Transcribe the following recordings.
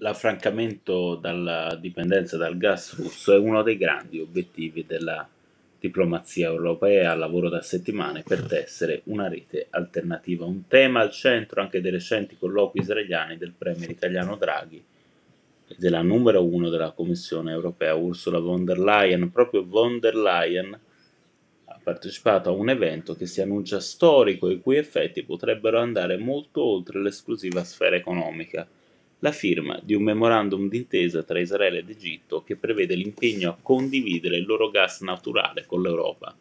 L'affrancamento dalla dipendenza dal gas russo è uno dei grandi obiettivi della diplomazia europea al lavoro da settimane per tessere una rete alternativa, un tema al centro anche dei recenti colloqui israeliani del premier italiano Draghi e della numero uno della Commissione europea Ursula von der Leyen. Proprio von der Leyen ha partecipato a un evento che si annuncia storico e i cui effetti potrebbero andare molto oltre l'esclusiva sfera economica la firma di un memorandum d'intesa tra Israele ed Egitto che prevede l'impegno a condividere il loro gas naturale con l'Europa,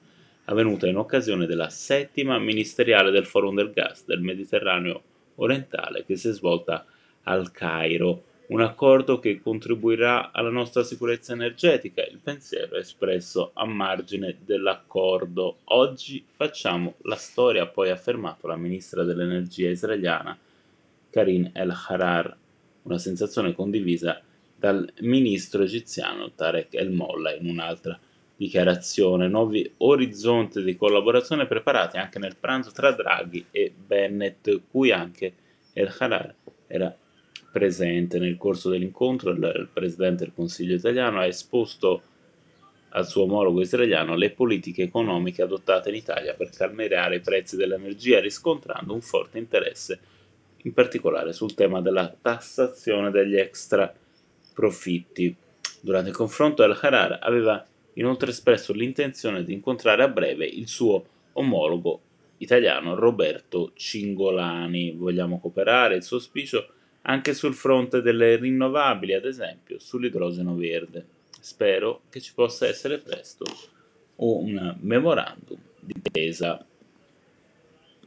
avvenuta in occasione della settima ministeriale del Forum del Gas del Mediterraneo orientale che si è svolta al Cairo, un accordo che contribuirà alla nostra sicurezza energetica. Il pensiero è espresso a margine dell'accordo. Oggi facciamo la storia, ha poi affermato la ministra dell'energia israeliana Karin El-Harar una sensazione condivisa dal ministro egiziano Tarek El Molla in un'altra dichiarazione. Nuovi orizzonti di collaborazione preparati anche nel pranzo tra Draghi e Bennett, cui anche El Harar era presente nel corso dell'incontro. Il, presidente del Consiglio italiano ha esposto al suo omologo israeliano le politiche economiche adottate in Italia per calmierare i prezzi dell'energia, riscontrando un forte interesse in particolare sul tema della tassazione degli extra profitti. Durante il confronto El-Harar aveva inoltre espresso l'intenzione di incontrare a breve il suo omologo italiano Roberto Cingolani. Vogliamo cooperare il suo auspicio anche sul fronte delle rinnovabili, ad esempio sull'idrogeno verde. Spero che ci possa essere presto un memorandum di intesa